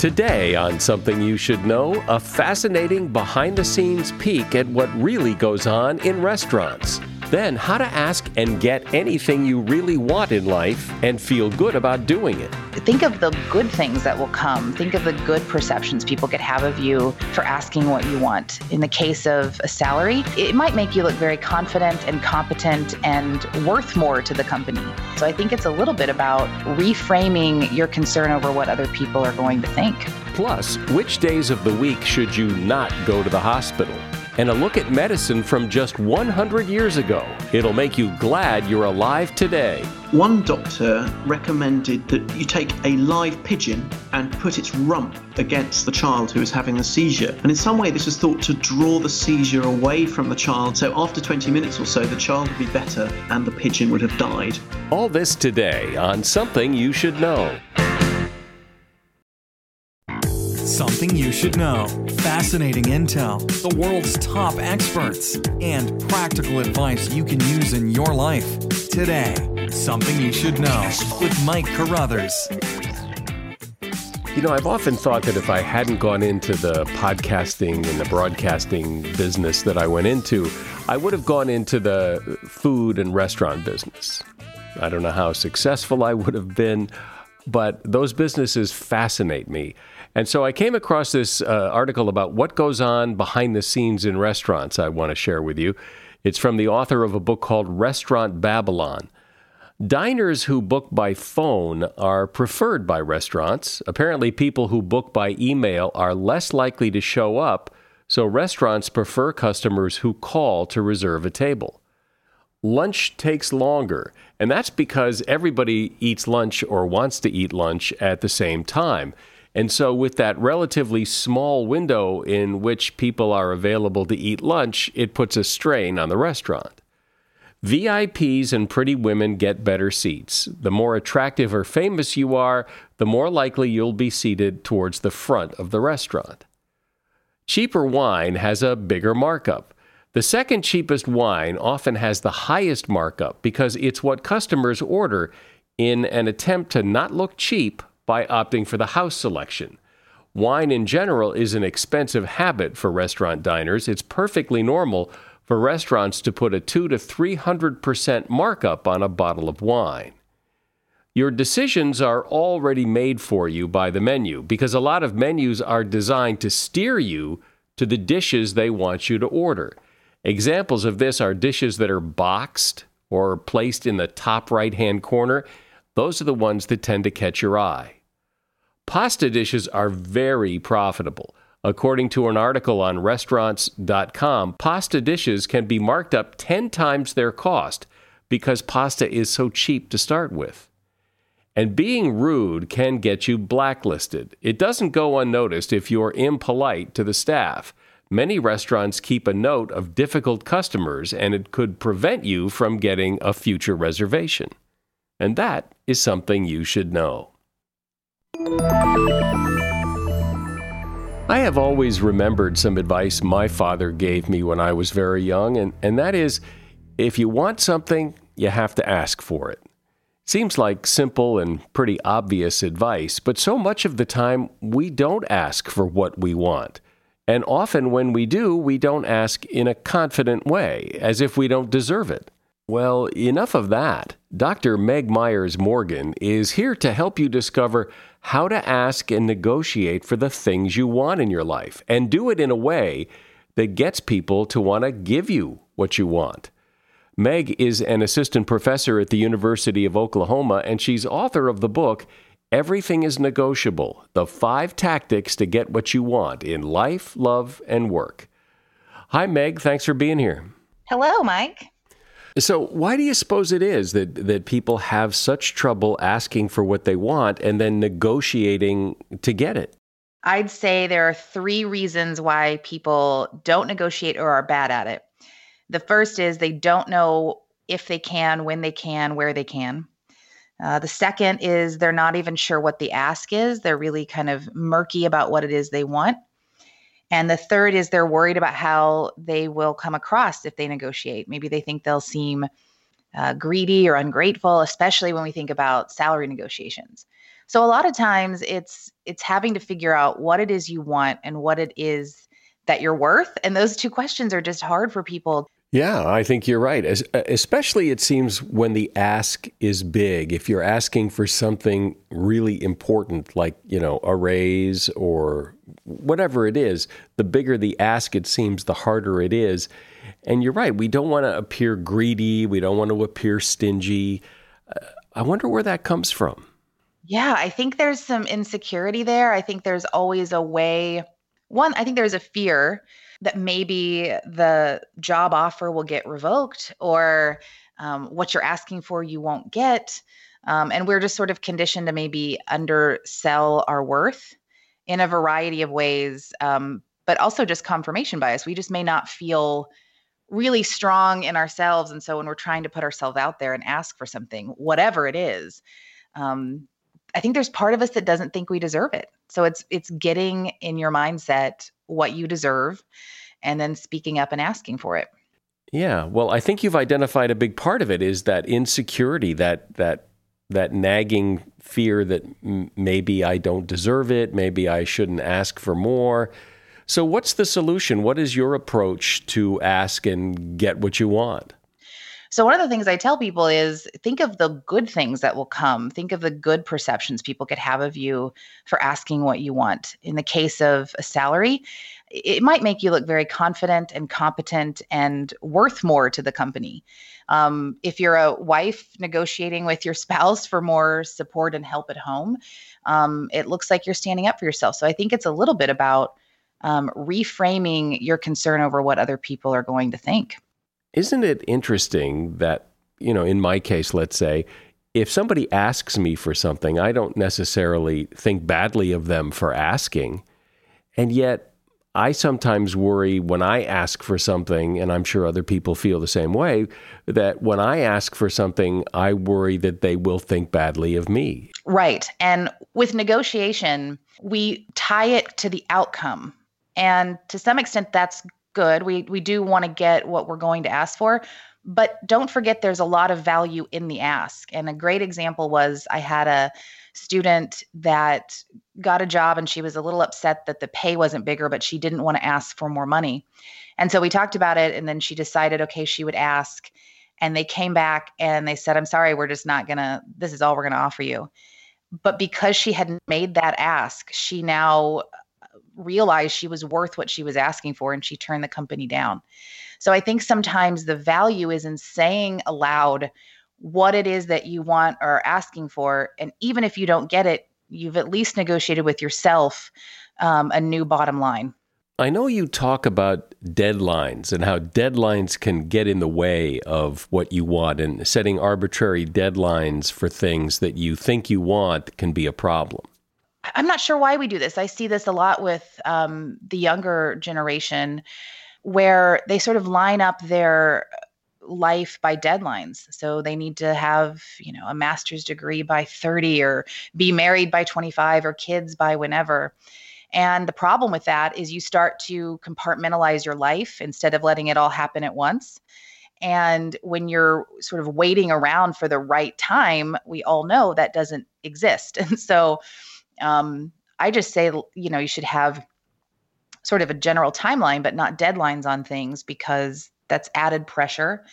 Today, on Something You Should Know, a fascinating behind the scenes peek at what really goes on in restaurants. Then, how to ask and get anything you really want in life and feel good about doing it. Think of the good things that will come. Think of the good perceptions people could have of you for asking what you want. In the case of a salary, it might make you look very confident and competent and worth more to the company. So I think it's a little bit about reframing your concern over what other people are going to think. Plus, which days of the week should you not go to the hospital? And a look at medicine from just 100 years ago. It'll make you glad you're alive today. One doctor recommended that you take a live pigeon and put its rump against the child who is having a seizure. And in some way, this was thought to draw the seizure away from the child. So after 20 minutes or so, the child would be better and the pigeon would have died. All this today on Something You Should Know. Something you should know. Fascinating intel, the world's top experts, and practical advice you can use in your life. Today, Something You Should Know with Mike Carruthers. You know, I've often thought that if I hadn't gone into the podcasting and the broadcasting business that I went into, I would have gone into the food and restaurant business. I don't know how successful I would have been, but those businesses fascinate me. And so I came across this uh, article about what goes on behind the scenes in restaurants I want to share with you. It's from the author of a book called Restaurant Babylon. Diners who book by phone are preferred by restaurants. Apparently, people who book by email are less likely to show up, so restaurants prefer customers who call to reserve a table. Lunch takes longer, and that's because everybody eats lunch or wants to eat lunch at the same time. And so, with that relatively small window in which people are available to eat lunch, it puts a strain on the restaurant. VIPs and pretty women get better seats. The more attractive or famous you are, the more likely you'll be seated towards the front of the restaurant. Cheaper wine has a bigger markup. The second cheapest wine often has the highest markup because it's what customers order in an attempt to not look cheap by opting for the house selection. Wine in general is an expensive habit for restaurant diners. It's perfectly normal for restaurants to put a 2 to 300% markup on a bottle of wine. Your decisions are already made for you by the menu because a lot of menus are designed to steer you to the dishes they want you to order. Examples of this are dishes that are boxed or placed in the top right hand corner. Those are the ones that tend to catch your eye. Pasta dishes are very profitable. According to an article on restaurants.com, pasta dishes can be marked up 10 times their cost because pasta is so cheap to start with. And being rude can get you blacklisted. It doesn't go unnoticed if you're impolite to the staff. Many restaurants keep a note of difficult customers, and it could prevent you from getting a future reservation. And that is something you should know. I have always remembered some advice my father gave me when I was very young, and, and that is if you want something, you have to ask for it. Seems like simple and pretty obvious advice, but so much of the time we don't ask for what we want. And often when we do, we don't ask in a confident way, as if we don't deserve it. Well, enough of that. Dr. Meg Myers Morgan is here to help you discover how to ask and negotiate for the things you want in your life and do it in a way that gets people to want to give you what you want. Meg is an assistant professor at the University of Oklahoma, and she's author of the book, Everything is Negotiable The Five Tactics to Get What You Want in Life, Love, and Work. Hi, Meg. Thanks for being here. Hello, Mike. So, why do you suppose it is that, that people have such trouble asking for what they want and then negotiating to get it? I'd say there are three reasons why people don't negotiate or are bad at it. The first is they don't know if they can, when they can, where they can. Uh, the second is they're not even sure what the ask is. They're really kind of murky about what it is they want. And the third is they're worried about how they will come across if they negotiate. Maybe they think they'll seem uh, greedy or ungrateful, especially when we think about salary negotiations. So a lot of times it's it's having to figure out what it is you want and what it is that you're worth and those two questions are just hard for people. Yeah, I think you're right. As, especially it seems when the ask is big. If you're asking for something really important like, you know, a raise or whatever it is, the bigger the ask it seems the harder it is. And you're right, we don't want to appear greedy, we don't want to appear stingy. Uh, I wonder where that comes from. Yeah, I think there's some insecurity there. I think there's always a way. One, I think there's a fear that maybe the job offer will get revoked or um, what you're asking for you won't get. Um, and we're just sort of conditioned to maybe undersell our worth in a variety of ways, um, but also just confirmation bias. We just may not feel really strong in ourselves. And so when we're trying to put ourselves out there and ask for something, whatever it is, um, I think there's part of us that doesn't think we deserve it. So it's it's getting in your mindset what you deserve and then speaking up and asking for it. Yeah, well, I think you've identified a big part of it is that insecurity, that that that nagging fear that m- maybe I don't deserve it, maybe I shouldn't ask for more. So what's the solution? What is your approach to ask and get what you want? So, one of the things I tell people is think of the good things that will come. Think of the good perceptions people could have of you for asking what you want. In the case of a salary, it might make you look very confident and competent and worth more to the company. Um, if you're a wife negotiating with your spouse for more support and help at home, um, it looks like you're standing up for yourself. So I think it's a little bit about um, reframing your concern over what other people are going to think. Isn't it interesting that, you know, in my case, let's say, if somebody asks me for something, I don't necessarily think badly of them for asking. And yet, I sometimes worry when I ask for something, and I'm sure other people feel the same way, that when I ask for something, I worry that they will think badly of me. Right. And with negotiation, we tie it to the outcome. And to some extent, that's good. We we do want to get what we're going to ask for, but don't forget there's a lot of value in the ask. And a great example was I had a student that got a job and she was a little upset that the pay wasn't bigger, but she didn't want to ask for more money. And so we talked about it and then she decided okay, she would ask and they came back and they said, "I'm sorry, we're just not going to this is all we're going to offer you." But because she had made that ask, she now realized she was worth what she was asking for and she turned the company down. So I think sometimes the value is in saying aloud what it is that you want or asking for. And even if you don't get it, you've at least negotiated with yourself um, a new bottom line. I know you talk about deadlines and how deadlines can get in the way of what you want, and setting arbitrary deadlines for things that you think you want can be a problem. I'm not sure why we do this. I see this a lot with um, the younger generation where they sort of line up their life by deadlines. So they need to have, you know, a master's degree by 30 or be married by 25 or kids by whenever. And the problem with that is you start to compartmentalize your life instead of letting it all happen at once. And when you're sort of waiting around for the right time, we all know that doesn't exist. And so um, I just say, you know, you should have sort of a general timeline, but not deadlines on things because that's added pressure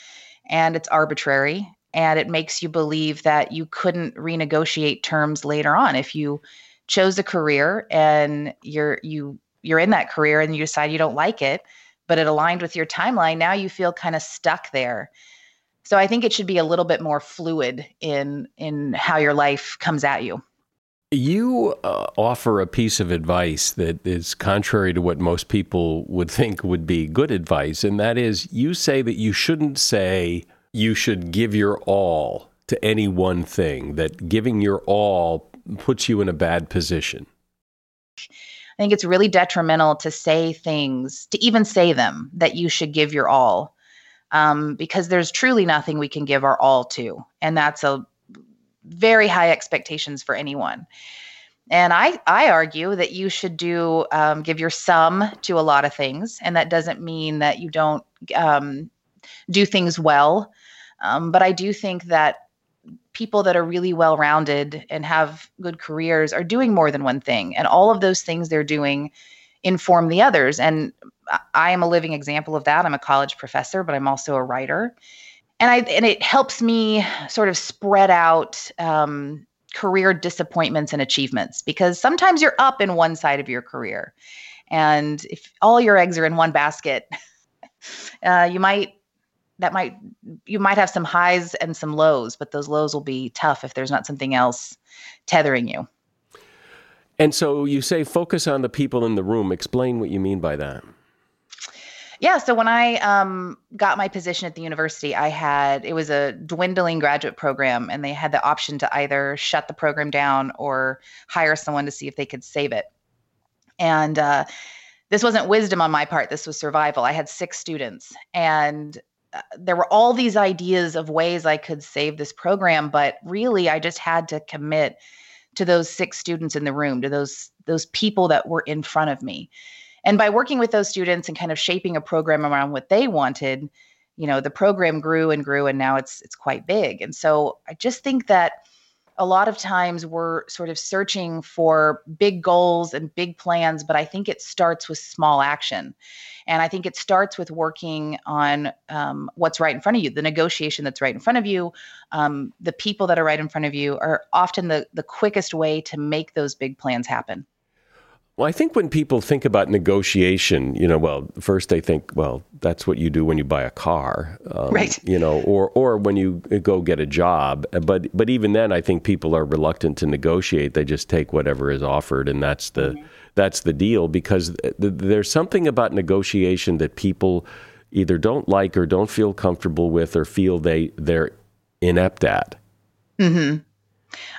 and it's arbitrary and it makes you believe that you couldn't renegotiate terms later on. If you chose a career and you're you you're in that career and you decide you don't like it but it aligned with your timeline now you feel kind of stuck there. So i think it should be a little bit more fluid in in how your life comes at you you uh, offer a piece of advice that is contrary to what most people would think would be good advice, and that is you say that you shouldn't say you should give your all to any one thing, that giving your all puts you in a bad position. I think it's really detrimental to say things, to even say them, that you should give your all, um, because there's truly nothing we can give our all to. And that's a very high expectations for anyone. And I, I argue that you should do um, give your sum to a lot of things, and that doesn't mean that you don't um, do things well. Um, but I do think that people that are really well rounded and have good careers are doing more than one thing. And all of those things they're doing inform the others. And I am a living example of that. I'm a college professor, but I'm also a writer. And I and it helps me sort of spread out um, career disappointments and achievements because sometimes you're up in one side of your career, and if all your eggs are in one basket, uh, you might that might you might have some highs and some lows, but those lows will be tough if there's not something else tethering you. And so you say focus on the people in the room. Explain what you mean by that. Yeah, so when I um, got my position at the university, I had it was a dwindling graduate program, and they had the option to either shut the program down or hire someone to see if they could save it. And uh, this wasn't wisdom on my part; this was survival. I had six students, and uh, there were all these ideas of ways I could save this program, but really, I just had to commit to those six students in the room, to those those people that were in front of me. And by working with those students and kind of shaping a program around what they wanted, you know, the program grew and grew and now it's it's quite big. And so I just think that a lot of times we're sort of searching for big goals and big plans, but I think it starts with small action. And I think it starts with working on um, what's right in front of you, the negotiation that's right in front of you. Um, the people that are right in front of you are often the, the quickest way to make those big plans happen. Well, I think when people think about negotiation, you know, well, first they think, well, that's what you do when you buy a car, um, right? You know, or or when you go get a job. But but even then, I think people are reluctant to negotiate. They just take whatever is offered, and that's the mm-hmm. that's the deal. Because th- there's something about negotiation that people either don't like or don't feel comfortable with, or feel they they're inept at. Hmm.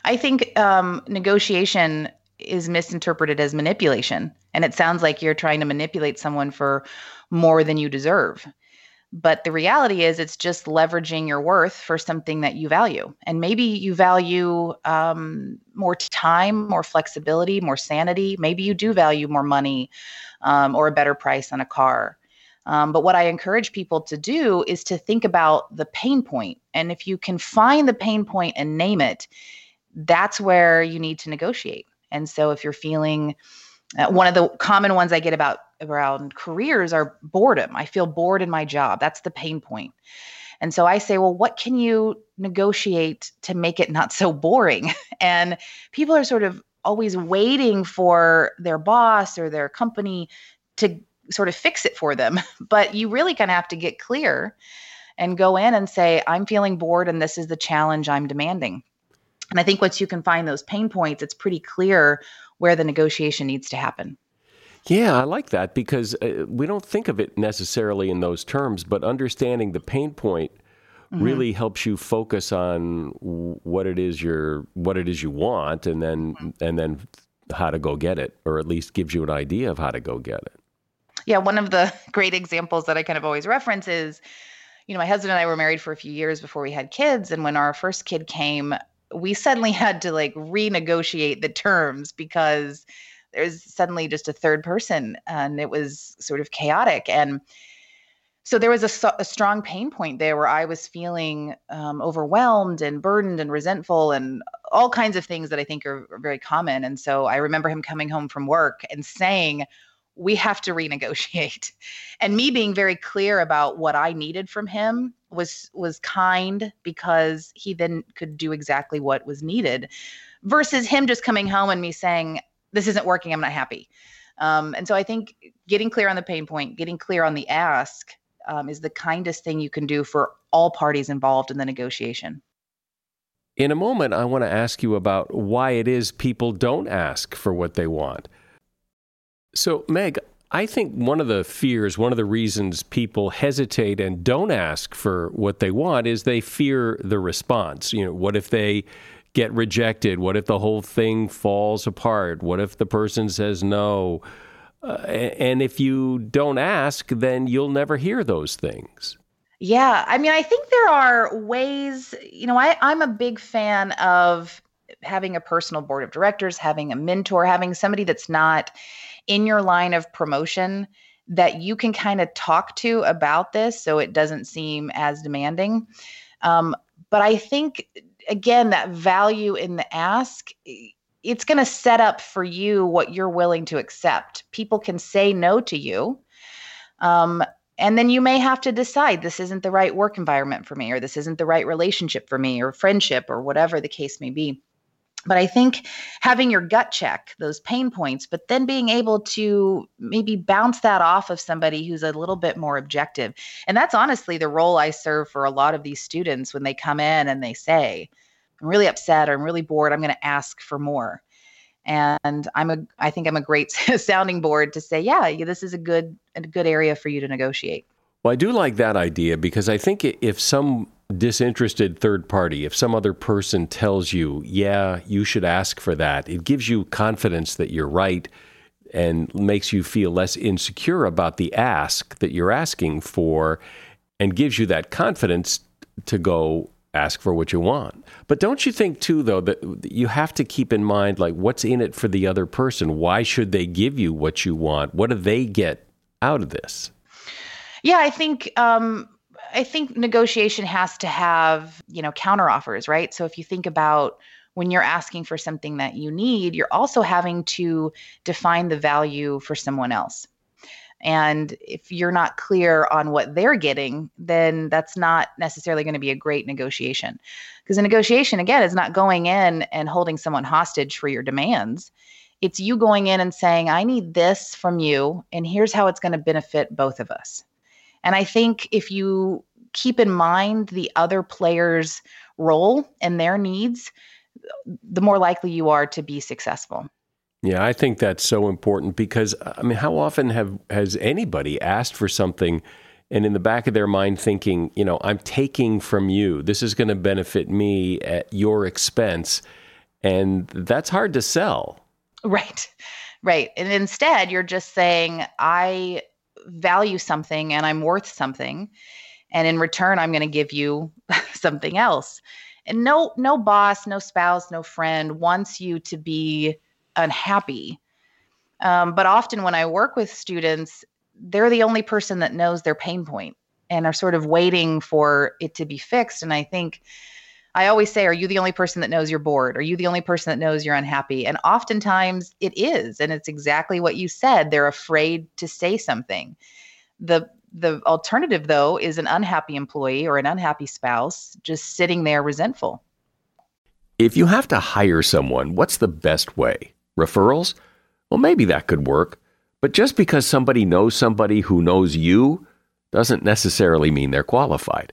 I think um, negotiation is misinterpreted as manipulation. And it sounds like you're trying to manipulate someone for more than you deserve. But the reality is, it's just leveraging your worth for something that you value. And maybe you value um, more time, more flexibility, more sanity. Maybe you do value more money um, or a better price on a car. Um, but what I encourage people to do is to think about the pain point. And if you can find the pain point and name it, that's where you need to negotiate. And so if you're feeling uh, one of the common ones I get about around careers are boredom. I feel bored in my job. That's the pain point. And so I say, well, what can you negotiate to make it not so boring? And people are sort of always waiting for their boss or their company to sort of fix it for them. But you really kind of have to get clear and go in and say, I'm feeling bored and this is the challenge I'm demanding. And I think once you can find those pain points, it's pretty clear where the negotiation needs to happen. Yeah, I like that because uh, we don't think of it necessarily in those terms, but understanding the pain point mm-hmm. really helps you focus on what it is you're what it is you want and then mm-hmm. and then how to go get it or at least gives you an idea of how to go get it. Yeah, one of the great examples that I kind of always reference is you know, my husband and I were married for a few years before we had kids and when our first kid came, we suddenly had to like renegotiate the terms because there's suddenly just a third person and it was sort of chaotic. And so there was a, a strong pain point there where i was feeling um, overwhelmed and burdened and resentful and all kinds of things that i think are, are very common. And so i remember him coming home from work and saying we have to renegotiate. And me being very clear about what i needed from him was was kind because he then could do exactly what was needed versus him just coming home and me saying this isn't working i'm not happy. Um, and so i think getting clear on the pain point getting clear on the ask um, is the kindest thing you can do for all parties involved in the negotiation. In a moment i want to ask you about why it is people don't ask for what they want. So, Meg, I think one of the fears, one of the reasons people hesitate and don't ask for what they want is they fear the response. You know, what if they get rejected? What if the whole thing falls apart? What if the person says no? Uh, and if you don't ask, then you'll never hear those things. Yeah. I mean, I think there are ways, you know, I, I'm a big fan of having a personal board of directors, having a mentor, having somebody that's not in your line of promotion that you can kind of talk to about this so it doesn't seem as demanding. Um, but I think again, that value in the ask, it's going to set up for you what you're willing to accept. People can say no to you. Um, and then you may have to decide this isn't the right work environment for me, or this isn't the right relationship for me, or friendship, or whatever the case may be. But I think having your gut check those pain points, but then being able to maybe bounce that off of somebody who's a little bit more objective. And that's honestly the role I serve for a lot of these students when they come in and they say, I'm really upset or I'm really bored, I'm going to ask for more. And I'm a I think I'm a great sounding board to say, yeah, this is a good a good area for you to negotiate. Well, I do like that idea because I think if some disinterested third party, if some other person tells you, yeah, you should ask for that, it gives you confidence that you're right and makes you feel less insecure about the ask that you're asking for and gives you that confidence to go ask for what you want. But don't you think too though that you have to keep in mind like what's in it for the other person? Why should they give you what you want? What do they get out of this? Yeah, I think um I think negotiation has to have, you know, counteroffers, right? So if you think about when you're asking for something that you need, you're also having to define the value for someone else. And if you're not clear on what they're getting, then that's not necessarily going to be a great negotiation. Because a negotiation, again, is not going in and holding someone hostage for your demands. It's you going in and saying, I need this from you, and here's how it's going to benefit both of us. And I think if you keep in mind the other player's role and their needs, the more likely you are to be successful. Yeah, I think that's so important because I mean, how often have has anybody asked for something and in the back of their mind thinking, you know, I'm taking from you. This is going to benefit me at your expense. And that's hard to sell. Right. Right. And instead, you're just saying, I value something and I'm worth something. And in return, I'm going to give you something else. And no, no boss, no spouse, no friend wants you to be unhappy. Um, but often when I work with students, they're the only person that knows their pain point and are sort of waiting for it to be fixed. And I think I always say, Are you the only person that knows you're bored? Are you the only person that knows you're unhappy? And oftentimes it is. And it's exactly what you said. They're afraid to say something. The the alternative though is an unhappy employee or an unhappy spouse just sitting there resentful. If you have to hire someone, what's the best way? Referrals? Well, maybe that could work. But just because somebody knows somebody who knows you doesn't necessarily mean they're qualified.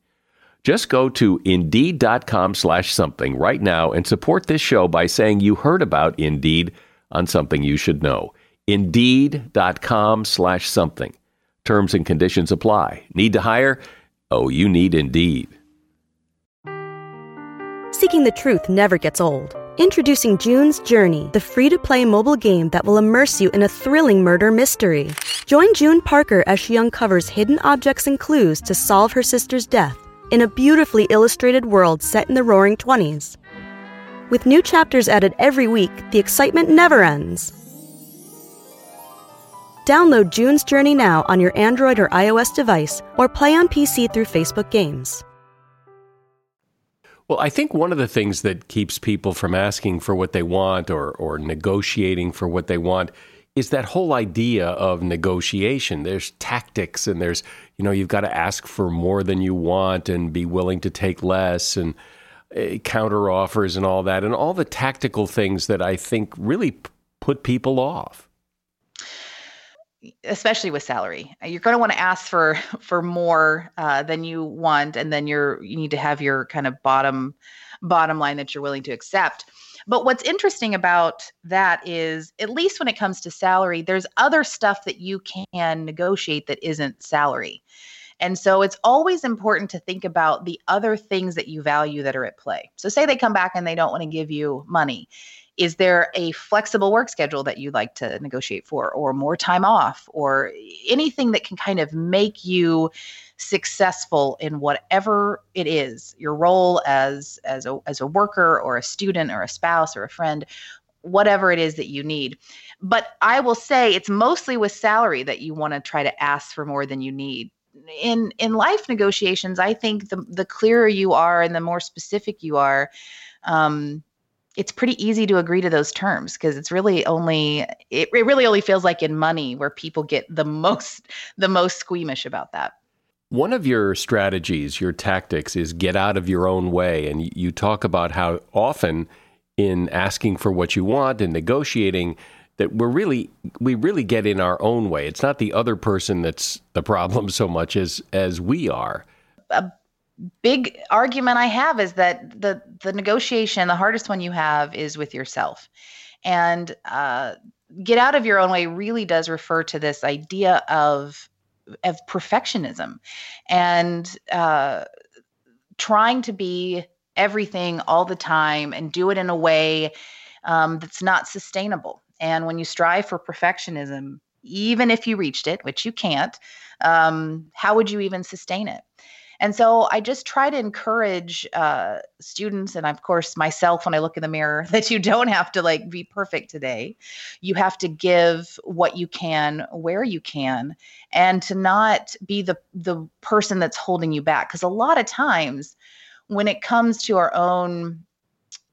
Just go to Indeed.com slash something right now and support this show by saying you heard about Indeed on Something You Should Know. Indeed.com slash something. Terms and conditions apply. Need to hire? Oh, you need Indeed. Seeking the truth never gets old. Introducing June's Journey, the free to play mobile game that will immerse you in a thrilling murder mystery. Join June Parker as she uncovers hidden objects and clues to solve her sister's death in a beautifully illustrated world set in the roaring 20s. With new chapters added every week, the excitement never ends. Download June's Journey now on your Android or iOS device or play on PC through Facebook Games. Well, I think one of the things that keeps people from asking for what they want or, or negotiating for what they want is that whole idea of negotiation. There's tactics and there's, you know, you've got to ask for more than you want and be willing to take less. And uh, counter offers and all that, and all the tactical things that I think really p- put people off especially with salary you're going to want to ask for for more uh, than you want and then you're you need to have your kind of bottom bottom line that you're willing to accept but what's interesting about that is at least when it comes to salary there's other stuff that you can negotiate that isn't salary. And so it's always important to think about the other things that you value that are at play. So say they come back and they don't want to give you money is there a flexible work schedule that you'd like to negotiate for or more time off or anything that can kind of make you successful in whatever it is your role as as a, as a worker or a student or a spouse or a friend whatever it is that you need. But i will say it's mostly with salary that you want to try to ask for more than you need. In in life negotiations i think the the clearer you are and the more specific you are um, it's pretty easy to agree to those terms because it's really only it, it really only feels like in money where people get the most the most squeamish about that. One of your strategies your tactics is get out of your own way and you talk about how often in asking for what you want and negotiating that we're really we really get in our own way. It's not the other person that's the problem so much as as we are. A big argument I have is that the the negotiation, the hardest one you have, is with yourself, and uh, get out of your own way really does refer to this idea of of perfectionism and uh, trying to be everything all the time and do it in a way um, that's not sustainable. And when you strive for perfectionism, even if you reached it, which you can't, um, how would you even sustain it? And so I just try to encourage uh, students, and of course myself, when I look in the mirror, that you don't have to like be perfect today. You have to give what you can where you can, and to not be the the person that's holding you back. Because a lot of times, when it comes to our own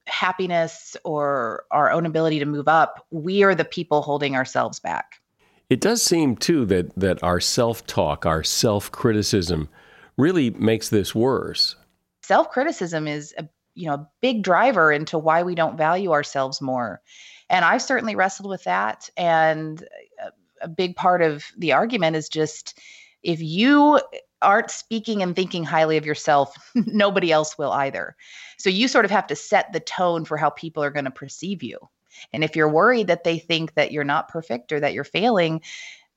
happiness or our own ability to move up, we are the people holding ourselves back. It does seem too that that our self-talk, our self-criticism really makes this worse. Self criticism is a you know a big driver into why we don't value ourselves more, and I certainly wrestled with that. And a, a big part of the argument is just if you aren't speaking and thinking highly of yourself, nobody else will either. So you sort of have to set the tone for how people are going to perceive you. And if you're worried that they think that you're not perfect or that you're failing,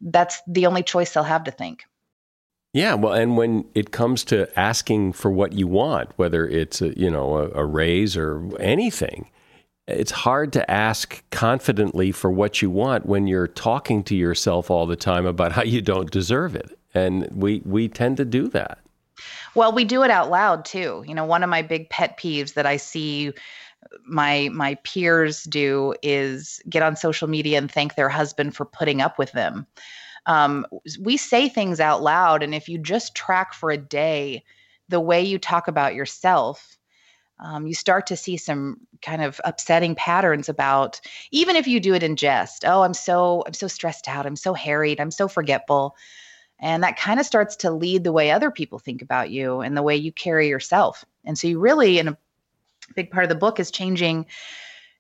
that's the only choice they'll have to think. Yeah, well, and when it comes to asking for what you want, whether it's a, you know a, a, raise or anything, it's hard to ask confidently for what you want when you're talking to yourself all the time about how you don't deserve it, and we we tend to do that. Well, we do it out loud too. You know, one of my big pet peeves that I see my my peers do is get on social media and thank their husband for putting up with them um, we say things out loud and if you just track for a day the way you talk about yourself um, you start to see some kind of upsetting patterns about even if you do it in jest oh i'm so i'm so stressed out i'm so harried i'm so forgetful. And that kind of starts to lead the way other people think about you and the way you carry yourself. And so you really in a big part of the book is changing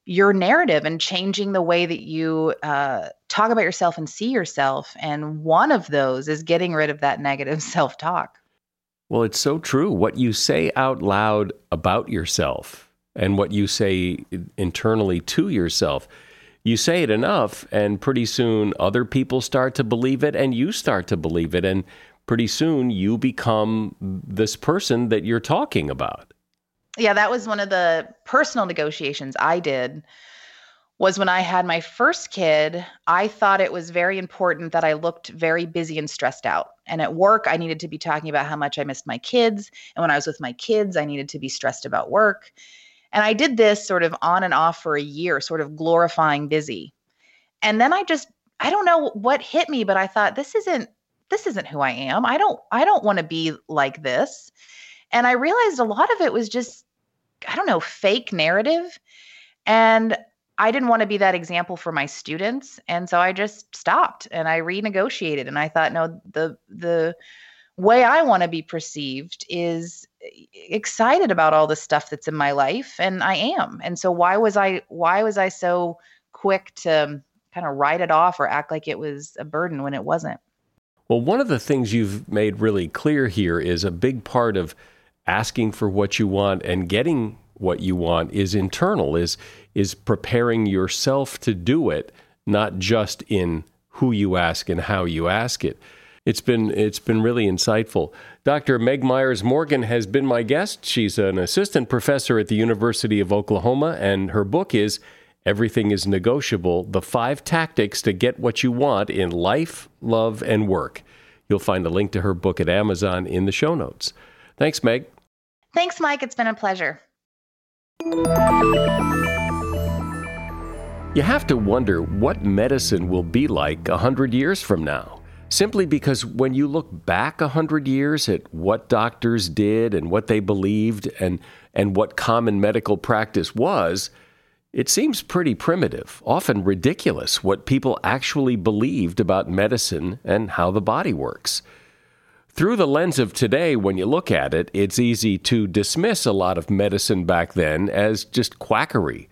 your narrative and changing the way that you uh, talk about yourself and see yourself. And one of those is getting rid of that negative self talk. Well, it's so true. What you say out loud about yourself and what you say internally to yourself, you say it enough, and pretty soon other people start to believe it, and you start to believe it. And pretty soon you become this person that you're talking about yeah, that was one of the personal negotiations I did was when I had my first kid, I thought it was very important that I looked very busy and stressed out. And at work, I needed to be talking about how much I missed my kids. And when I was with my kids, I needed to be stressed about work. And I did this sort of on and off for a year, sort of glorifying busy. And then I just I don't know what hit me, but I thought this isn't this isn't who I am. I don't I don't want to be like this. And I realized a lot of it was just, I don't know, fake narrative. And I didn't want to be that example for my students. And so I just stopped and I renegotiated. And I thought, no, the, the, way I want to be perceived is excited about all the stuff that's in my life and I am. And so why was I why was I so quick to kind of write it off or act like it was a burden when it wasn't? Well, one of the things you've made really clear here is a big part of asking for what you want and getting what you want is internal is is preparing yourself to do it, not just in who you ask and how you ask it. It's been it's been really insightful. Dr. Meg Myers Morgan has been my guest. She's an assistant professor at the University of Oklahoma and her book is Everything is Negotiable: The 5 Tactics to Get What You Want in Life, Love and Work. You'll find a link to her book at Amazon in the show notes. Thanks, Meg. Thanks, Mike. It's been a pleasure. You have to wonder what medicine will be like a hundred years from now. Simply because when you look back a hundred years at what doctors did and what they believed and, and what common medical practice was, it seems pretty primitive, often ridiculous, what people actually believed about medicine and how the body works. Through the lens of today, when you look at it, it's easy to dismiss a lot of medicine back then as just quackery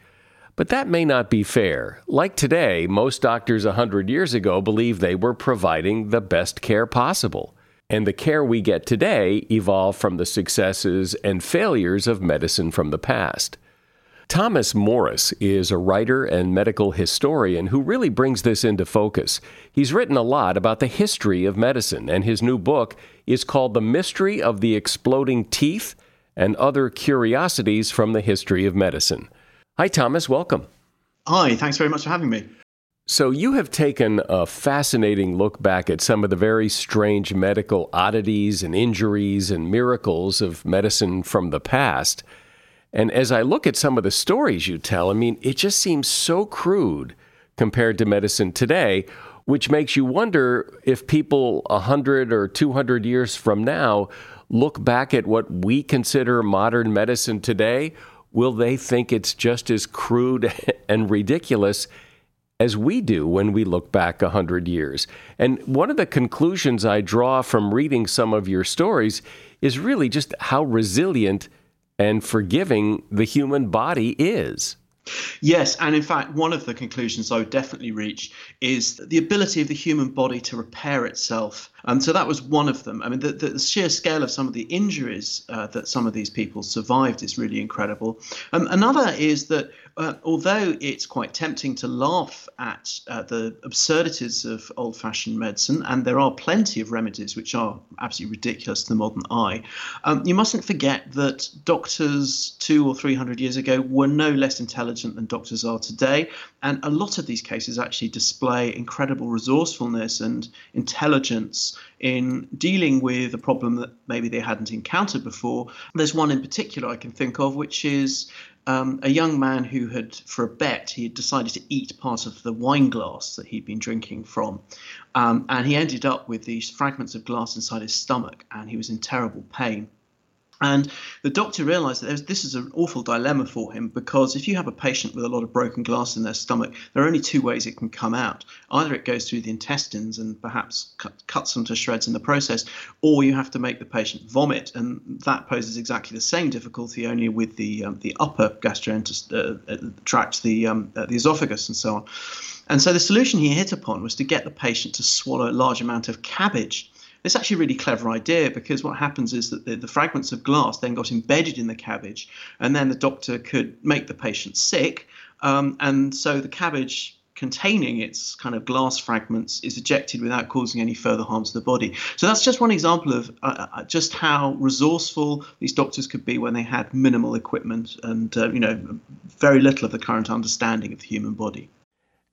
but that may not be fair. Like today, most doctors a 100 years ago believed they were providing the best care possible. And the care we get today evolved from the successes and failures of medicine from the past. Thomas Morris is a writer and medical historian who really brings this into focus. He's written a lot about the history of medicine, and his new book is called The Mystery of the Exploding Teeth and Other Curiosities from the History of Medicine. Hi, Thomas. Welcome. Hi, thanks very much for having me. So, you have taken a fascinating look back at some of the very strange medical oddities and injuries and miracles of medicine from the past. And as I look at some of the stories you tell, I mean, it just seems so crude compared to medicine today, which makes you wonder if people 100 or 200 years from now look back at what we consider modern medicine today will they think it's just as crude and ridiculous as we do when we look back a hundred years? And one of the conclusions I draw from reading some of your stories is really just how resilient and forgiving the human body is. Yes, and in fact, one of the conclusions I would definitely reach is the ability of the human body to repair itself. And so that was one of them. I mean, the, the sheer scale of some of the injuries uh, that some of these people survived is really incredible. Um, another is that uh, although it's quite tempting to laugh at uh, the absurdities of old fashioned medicine, and there are plenty of remedies which are absolutely ridiculous to the modern eye, um, you mustn't forget that doctors two or three hundred years ago were no less intelligent than doctors are today. And a lot of these cases actually display incredible resourcefulness and intelligence in dealing with a problem that maybe they hadn't encountered before. There's one in particular I can think of, which is um, a young man who had, for a bet, he had decided to eat part of the wine glass that he'd been drinking from. Um, and he ended up with these fragments of glass inside his stomach, and he was in terrible pain. And the doctor realized that this is an awful dilemma for him because if you have a patient with a lot of broken glass in their stomach, there are only two ways it can come out. Either it goes through the intestines and perhaps cut, cuts them to shreds in the process, or you have to make the patient vomit. And that poses exactly the same difficulty, only with the, um, the upper gastrointestinal uh, uh, tract, the, um, uh, the esophagus, and so on. And so the solution he hit upon was to get the patient to swallow a large amount of cabbage. It's actually a really clever idea because what happens is that the, the, fragments of glass then got embedded in the cabbage, and then the doctor could make the patient sick. Um, and so the cabbage containing its kind of glass fragments is ejected without causing any further harm to the body. So that's just one example of uh, uh just how resourceful these doctors could be when they had minimal equipment and uh, you know very little of the current understanding of the human body.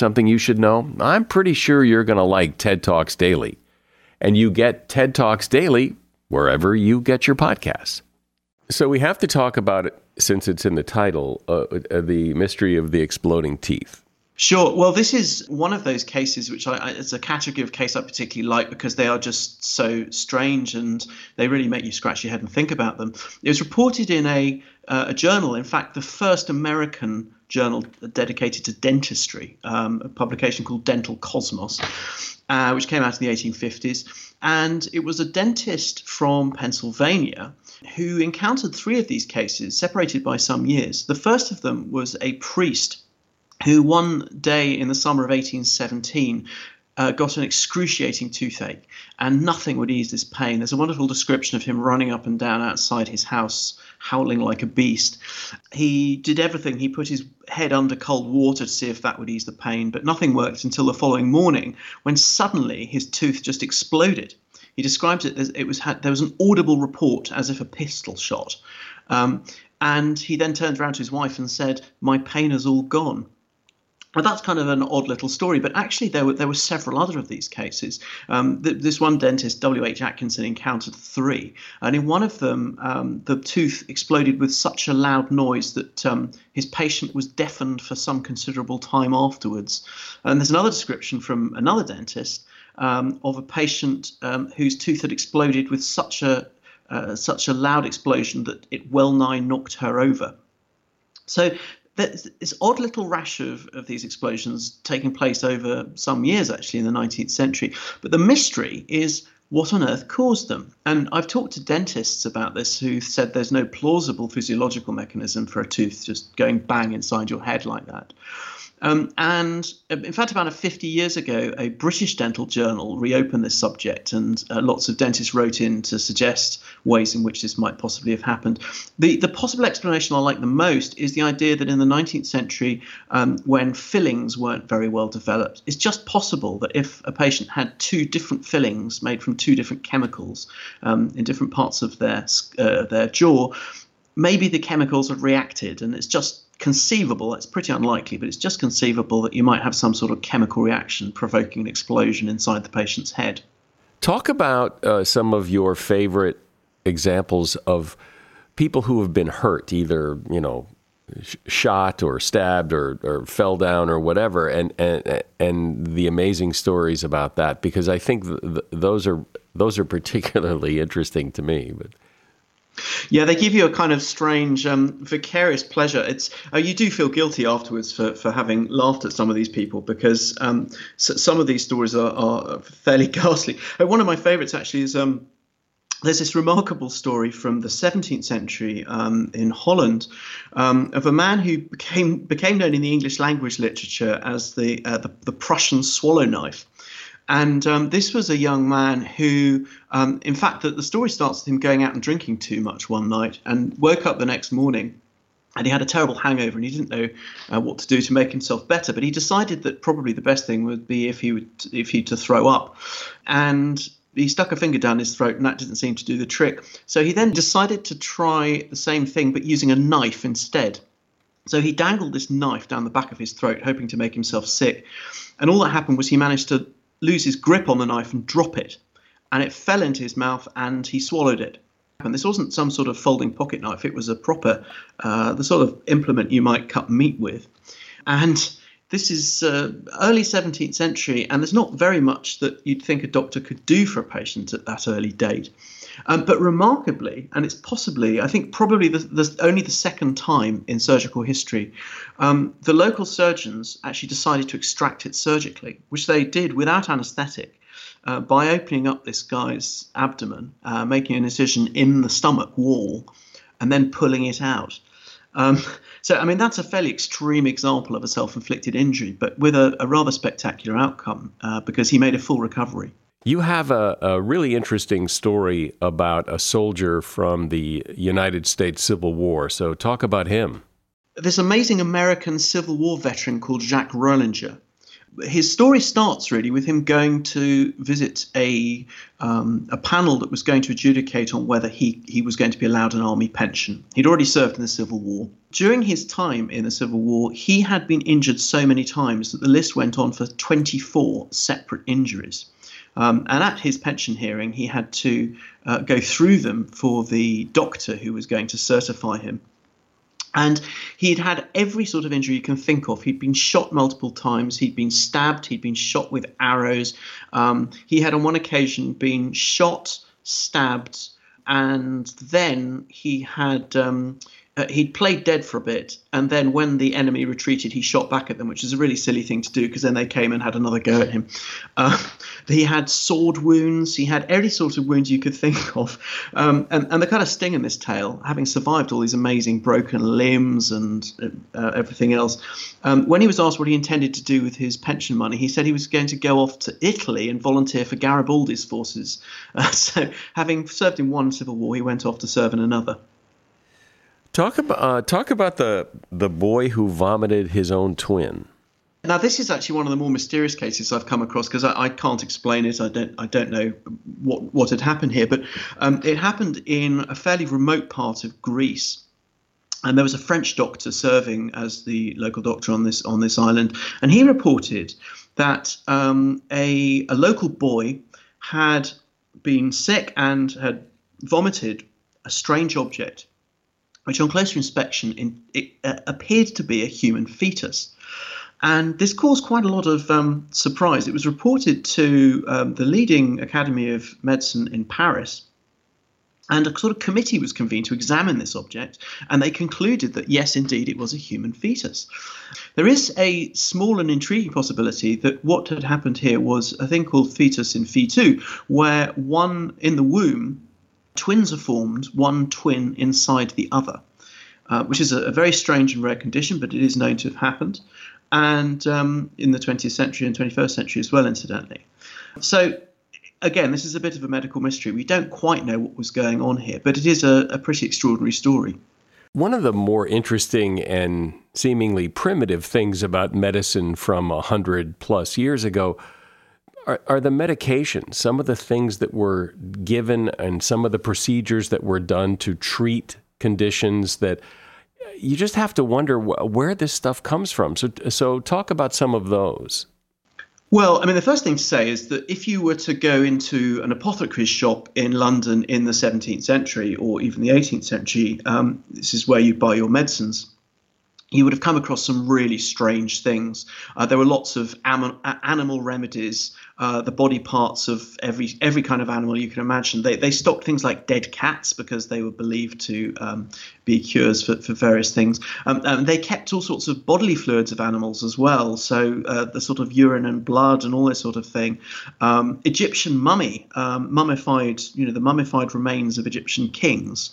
something you should know, I'm pretty sure you're going to like TED Talks Daily. And you get TED Talks Daily wherever you get your podcasts. So we have to talk about it since it's in the title, uh, uh, the mystery of the exploding teeth. Sure. Well, this is one of those cases which I, it's a category of case I particularly like because they are just so strange and they really make you scratch your head and think about them. It was reported in a uh, a journal, in fact, the first American journal dedicated to dentistry, um, a publication called Dental Cosmos, uh, which came out in the 1850s. And it was a dentist from Pennsylvania who encountered three of these cases, separated by some years. The first of them was a priest who one day in the summer of 1817 uh, got an excruciating toothache, and nothing would ease this pain. There's a wonderful description of him running up and down outside his house, howling like a beast. He did everything. He put his head under cold water to see if that would ease the pain, but nothing worked until the following morning, when suddenly his tooth just exploded. He describes it as it was had, there was an audible report as if a pistol shot. Um, and he then turned around to his wife and said, "My pain is all gone." Well, that's kind of an odd little story, but actually there were there were several other of these cases. Um, th- this one dentist, W. H. Atkinson, encountered three, and in one of them, um, the tooth exploded with such a loud noise that um, his patient was deafened for some considerable time afterwards. And there's another description from another dentist um, of a patient um, whose tooth had exploded with such a uh, such a loud explosion that it well nigh knocked her over. So there's this odd little rash of, of these explosions taking place over some years, actually, in the 19th century. But the mystery is what on earth caused them? And I've talked to dentists about this who said there's no plausible physiological mechanism for a tooth just going bang inside your head like that. Um, and uh, in fact, about 50 years ago, a British dental journal reopened this subject, and uh, lots of dentists wrote in to suggest ways in which this might possibly have happened. The, the possible explanation I like the most is the idea that in the 19th century, um, when fillings weren't very well developed, it's just possible that if a patient had two different fillings made from two different chemicals um, in different parts of their, uh, their jaw, maybe the chemicals have reacted, and it's just conceivable, it's pretty unlikely, but it's just conceivable that you might have some sort of chemical reaction provoking an explosion inside the patient's head. Talk about uh, some of your favorite examples of people who have been hurt, either, you know, sh- shot or stabbed or, or fell down or whatever, and, and, and the amazing stories about that, because I think th- th- those are those are particularly interesting to me. But yeah, they give you a kind of strange, um, vicarious pleasure. It's uh, you do feel guilty afterwards for, for having laughed at some of these people because um, some of these stories are, are fairly ghastly. Uh, one of my favourites actually is um, there's this remarkable story from the 17th century um, in Holland um, of a man who became became known in the English language literature as the uh, the, the Prussian swallow knife. And um, this was a young man who, um, in fact, the, the story starts with him going out and drinking too much one night and woke up the next morning and he had a terrible hangover and he didn't know uh, what to do to make himself better. But he decided that probably the best thing would be if he would if he to throw up. And he stuck a finger down his throat and that didn't seem to do the trick. So he then decided to try the same thing but using a knife instead. So he dangled this knife down the back of his throat hoping to make himself sick. And all that happened was he managed to lose his grip on the knife and drop it. And it fell into his mouth and he swallowed it. And this wasn't some sort of folding pocket knife, it was a proper, uh, the sort of implement you might cut meat with. And this is uh, early 17th century, and there's not very much that you'd think a doctor could do for a patient at that early date. Um, but remarkably, and it's possibly, I think, probably the, the, only the second time in surgical history, um, the local surgeons actually decided to extract it surgically, which they did without anaesthetic. Uh, by opening up this guy's abdomen, uh, making an incision in the stomach wall, and then pulling it out. Um, so, I mean, that's a fairly extreme example of a self inflicted injury, but with a, a rather spectacular outcome uh, because he made a full recovery. You have a, a, really interesting story about a soldier from the United States Civil War. So, talk about him. this amazing American Civil War veteran called Jacques Rollinger. His story starts really with him going to visit a um, a panel that was going to adjudicate on whether he, he was going to be allowed an army pension. He'd already served in the Civil War. During his time in the Civil War, he had been injured so many times that the list went on for 24 separate injuries. Um, and at his pension hearing, he had to uh, go through them for the doctor who was going to certify him. And he'd had every sort of injury you can think of. He'd been shot multiple times. He'd been stabbed. He'd been shot with arrows. Um, he had on one occasion been shot, stabbed, and then he had um, uh, he'd played dead for a bit, and then when the enemy retreated, he shot back at them, which is a really silly thing to do because then they came and had another go at him. Uh, he had sword wounds, he had every sort of wounds you could think of. Um, and, and the kind of sting in this tale, having survived all these amazing broken limbs and uh, everything else, um, when he was asked what he intended to do with his pension money, he said he was going to go off to Italy and volunteer for Garibaldi's forces. So, having served in one civil war, he went off to serve in another. Talk about uh, talk about the the boy who vomited his own twin. Now, this is actually one of the more mysterious cases I've come across because I, I, can't explain it. I don't I don't know what what had happened here, but um, it happened in a fairly remote part of Greece. And there was a French doctor serving as the local doctor on this on this island, and he reported that um, a a local boy had been sick and had vomited a strange object which on closer inspection in, it, uh, appeared to be a human fetus. And this caused quite a lot of um, surprise. It was reported to um, the leading Academy of Medicine in Paris, and a sort of committee was convened to examine this object, and they concluded that yes, indeed, it was a human fetus. There is a small and intriguing possibility that what had happened here was a thing called fetus in fetu, where one in the womb twins are formed, one twin inside the other, uh, which is a, a, very strange and rare condition, but it is known to have happened, and um, in the 20th century and 21st century as well, incidentally. So, again, this is a bit of a medical mystery. We don't quite know what was going on here, but it is a, a pretty extraordinary story. One of the more interesting and seemingly primitive things about medicine from a hundred plus years ago are, are the medications, some of the things that were given and some of the procedures that were done to treat conditions that you just have to wonder wh- where this stuff comes from. So, so talk about some of those. Well, I mean, the first thing to say is that if you were to go into an apothecary's shop in London in the 17th century or even the 18th century, um, this is where you buy your medicines you would have come across some really strange things. Uh, there were lots of am- animal remedies, uh, the body parts of every every kind of animal you can imagine. They they stocked things like dead cats because they were believed to um, be cures for, for various things. Um, and they kept all sorts of bodily fluids of animals as well, so uh, the sort of urine and blood and all this sort of thing. Um, Egyptian mummy, um, mummified, you know, the mummified remains of Egyptian kings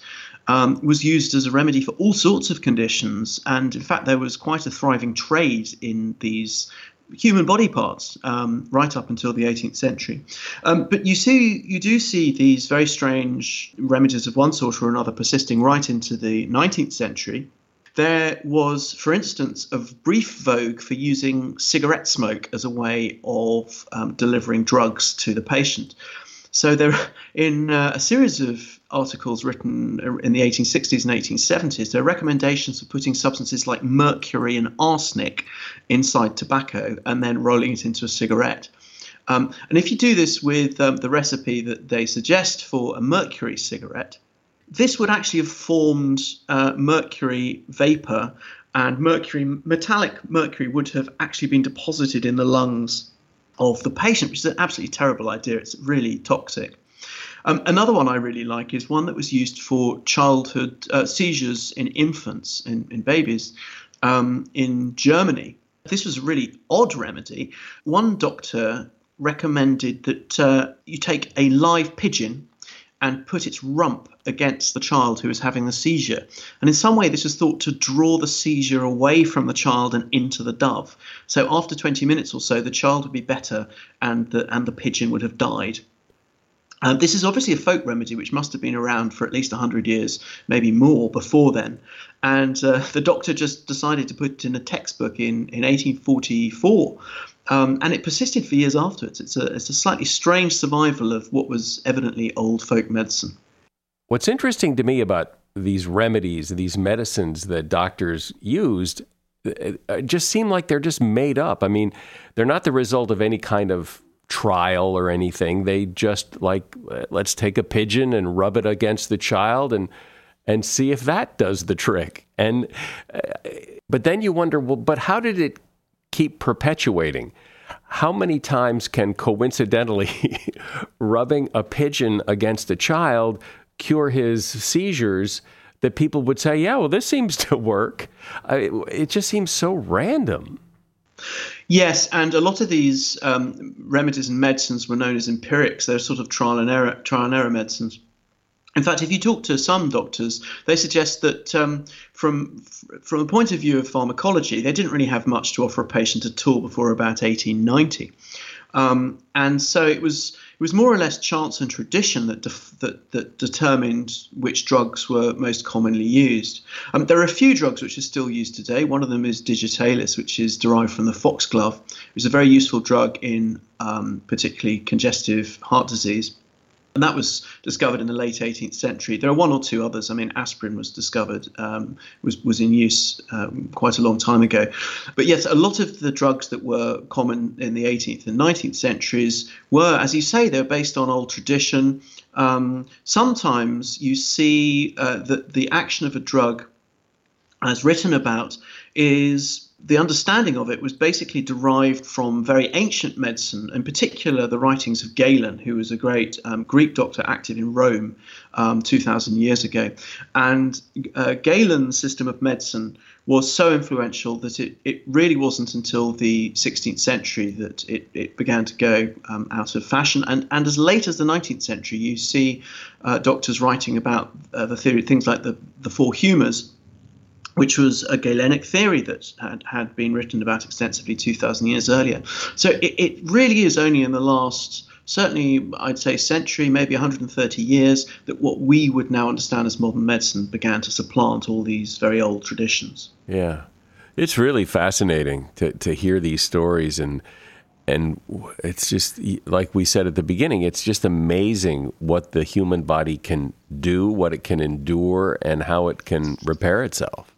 um, was used as a remedy for all sorts of conditions. And in fact, there was quite a thriving trade in these human body parts um, right up until the 18th century. Um, but you see, you do see these very strange remedies of one sort or another persisting right into the 19th century. There was, for instance, a brief vogue for using cigarette smoke as a way of um, delivering drugs to the patient. So there, in uh, a series of articles written in the 1860s and 1870s, there are recommendations for putting substances like mercury and arsenic inside tobacco and then rolling it into a cigarette. Um, and if you do this with um, the recipe that they suggest for a mercury cigarette, this would actually have formed uh, mercury vapor, and mercury, metallic mercury, would have actually been deposited in the lungs of the patient, which is an absolutely terrible idea. It's really toxic. Um, another one I really like is one that was used for childhood uh, seizures in infants, in, in babies, um, in Germany. This was a really odd remedy. One doctor recommended that uh, you take a live pigeon and put its rump against the child who is having the seizure. And in some way, this was thought to draw the seizure away from the child and into the dove. So after 20 minutes or so, the child would be better and the, and the pigeon would have died. Um, this is obviously a folk remedy which must have been around for at least 100 years, maybe more before then. And uh, the doctor just decided to put it in a textbook in, in 1844. Um, and it persisted for years afterwards. It's a, it's a slightly strange survival of what was evidently old folk medicine. What's interesting to me about these remedies, these medicines that doctors used, uh, just seem like they're just made up. I mean, they're not the result of any kind of trial or anything. They just like let's take a pigeon and rub it against the child and and see if that does the trick. And uh, but then you wonder, well, but how did it keep perpetuating? How many times can coincidentally rubbing a pigeon against a child cure his seizures? That people would say, yeah, well, this seems to work. it just seems so random. Yes, and a lot of these um, remedies and medicines were known as empirics. They're sort of trial and error, trial and error medicines. In fact, if you talk to some doctors, they suggest that um, from from a point of view of pharmacology, they didn't really have much to offer a patient at all before about 1890. Um, and so it was it was more or less chance and tradition that def- that, that determined which drugs were most commonly used. Um, there are a few drugs which are still used today. One of them is digitalis, which is derived from the foxglove. It was a very useful drug in um, particularly congestive heart disease and that was discovered in the late 18th century. There are one or two others. I mean, aspirin was discovered, um, was was in use um, quite a long time ago. But yes, a lot of the drugs that were common in the 18th and 19th centuries were, as you say, they're based on old tradition. Um, sometimes you see uh, that the action of a drug, as written about, is the understanding of it was basically derived from very ancient medicine, in particular the writings of Galen, who was a great um, Greek doctor active in Rome um, 2,000 years ago. And uh, Galen's system of medicine was so influential that it, it really wasn't until the 16th century that it, it began to go um, out of fashion. And, and as late as the 19th century, you see uh, doctors writing about uh, the theory, things like the, the four humours which was a Galenic theory that had, had been written about extensively 2,000 years earlier. So it, it really is only in the last certainly I'd say century, maybe 130 years, that what we would now understand as modern medicine began to supplant all these very old traditions. Yeah. It's really fascinating to, to hear these stories and and it's just like we said at the beginning, it's just amazing what the human body can do, what it can endure, and how it can repair itself.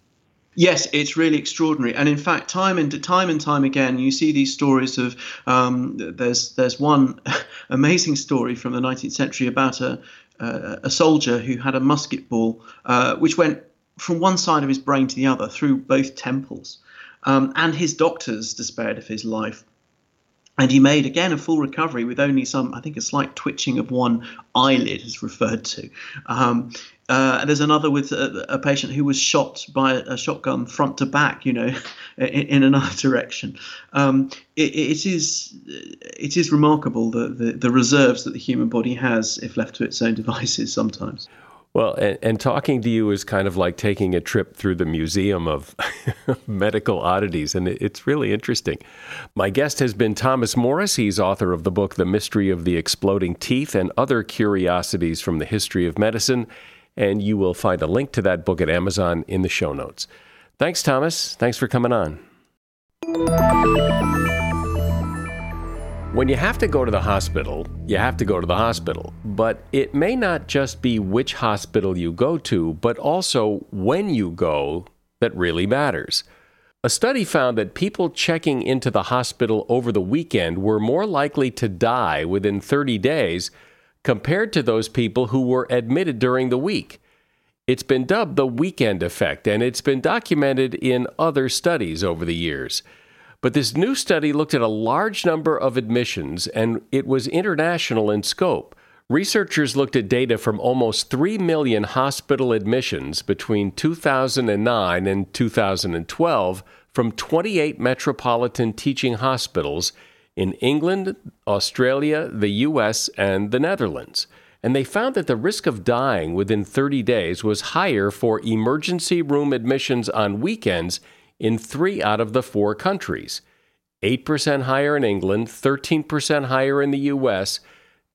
Yes, it's really extraordinary, and in fact, time and time and time again, you see these stories of. Um, there's there's one amazing story from the 19th century about a a soldier who had a musket ball uh, which went from one side of his brain to the other through both temples, um, and his doctors despaired of his life. And he made again a full recovery with only some, I think, a slight twitching of one eyelid is referred to. Um, uh, there's another with a, a, patient who was shot by a shotgun front to back, you know, in, in another direction. Um, it, it is it is remarkable the, the, the reserves that the human body has if left to its own devices sometimes. Well, and, and, talking to you is kind of like taking a trip through the museum of medical oddities, and it's really interesting. My guest has been Thomas Morris. He's author of the book, The Mystery of the Exploding Teeth and Other Curiosities from the History of Medicine. And you will find a link to that book at Amazon in the show notes. Thanks, Thomas. Thanks for coming on. When you have to go to the hospital, you have to go to the hospital. But it may not just be which hospital you go to, but also when you go that really matters. A study found that people checking into the hospital over the weekend were more likely to die within 30 days compared to those people who were admitted during the week. It's been dubbed the weekend effect, and it's been documented in other studies over the years. But this new study looked at a large number of admissions and it was international in scope. Researchers looked at data from almost 3 million hospital admissions between 2009 and 2012 from 28 metropolitan teaching hospitals in England, Australia, the US, and the Netherlands. And they found that the risk of dying within 30 days was higher for emergency room admissions on weekends in three out of the four countries 8% higher in England, 13% higher in the US,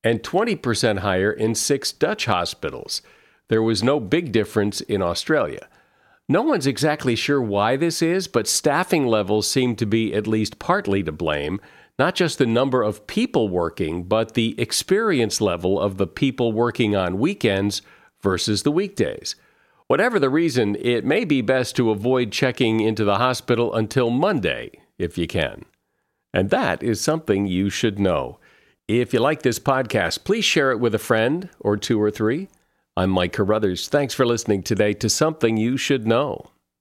and 20% higher in six Dutch hospitals. There was no big difference in Australia. No one's exactly sure why this is, but staffing levels seem to be at least partly to blame. Not just the number of people working, but the experience level of the people working on weekends versus the weekdays. Whatever the reason, it may be best to avoid checking into the hospital until Monday, if you can. And that is something you should know. If you like this podcast, please share it with a friend or two or three. I'm Mike Carruthers. Thanks for listening today to Something You Should Know.